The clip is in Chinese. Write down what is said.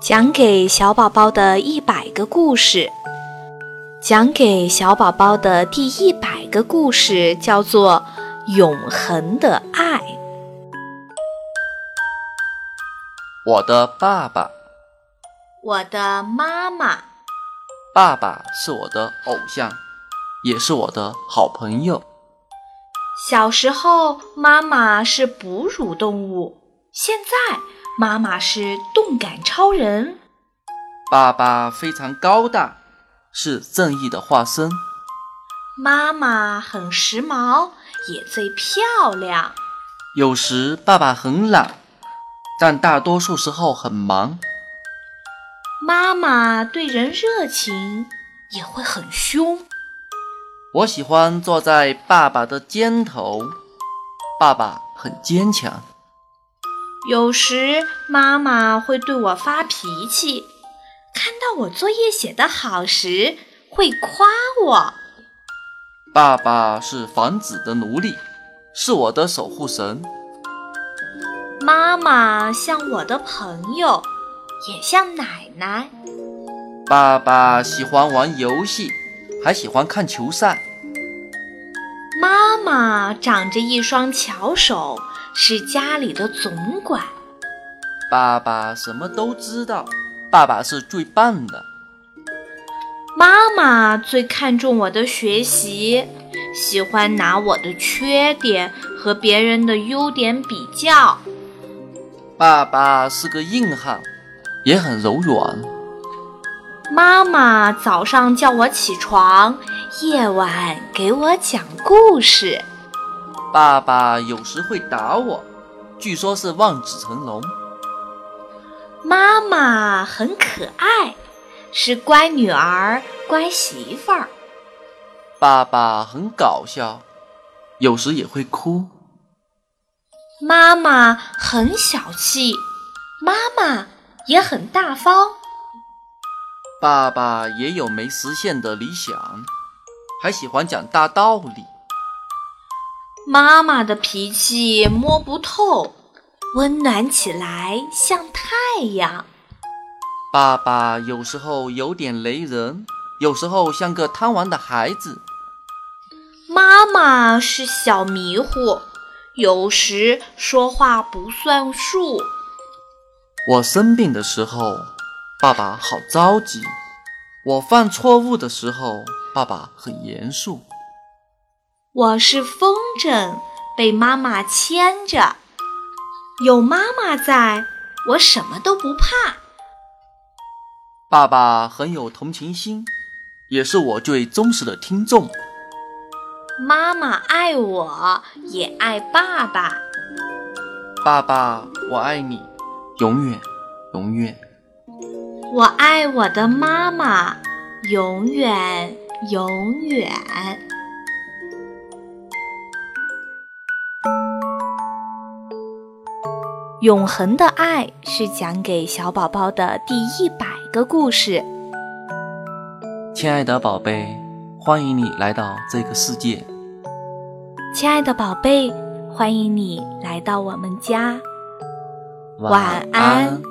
讲给小宝宝的一百个故事，讲给小宝宝的第一百个故事叫做《永恒的爱》。我的爸爸，我的妈妈，爸爸是我的偶像，也是我的好朋友。小时候，妈妈是哺乳动物，现在。妈妈是动感超人，爸爸非常高大，是正义的化身。妈妈很时髦，也最漂亮。有时爸爸很懒，但大多数时候很忙。妈妈对人热情，也会很凶。我喜欢坐在爸爸的肩头，爸爸很坚强。有时妈妈会对我发脾气，看到我作业写得好时会夸我。爸爸是房子的奴隶，是我的守护神。妈妈像我的朋友，也像奶奶。爸爸喜欢玩游戏，还喜欢看球赛。妈妈长着一双巧手。是家里的总管，爸爸什么都知道，爸爸是最棒的。妈妈最看重我的学习，喜欢拿我的缺点和别人的优点比较。爸爸是个硬汉，也很柔软。妈妈早上叫我起床，夜晚给我讲故事。爸爸有时会打我，据说是望子成龙。妈妈很可爱，是乖女儿、乖媳妇儿。爸爸很搞笑，有时也会哭。妈妈很小气，妈妈也很大方。爸爸也有没实现的理想，还喜欢讲大道理。妈妈的脾气摸不透，温暖起来像太阳。爸爸有时候有点雷人，有时候像个贪玩的孩子。妈妈是小迷糊，有时说话不算数。我生病的时候，爸爸好着急；我犯错误的时候，爸爸很严肃。我是风筝，被妈妈牵着。有妈妈在，我什么都不怕。爸爸很有同情心，也是我最忠实的听众。妈妈爱我，也爱爸爸。爸爸，我爱你，永远，永远。我爱我的妈妈，永远，永远。永恒的爱是讲给小宝宝的第一百个故事。亲爱的宝贝，欢迎你来到这个世界。亲爱的宝贝，欢迎你来到我们家。晚安。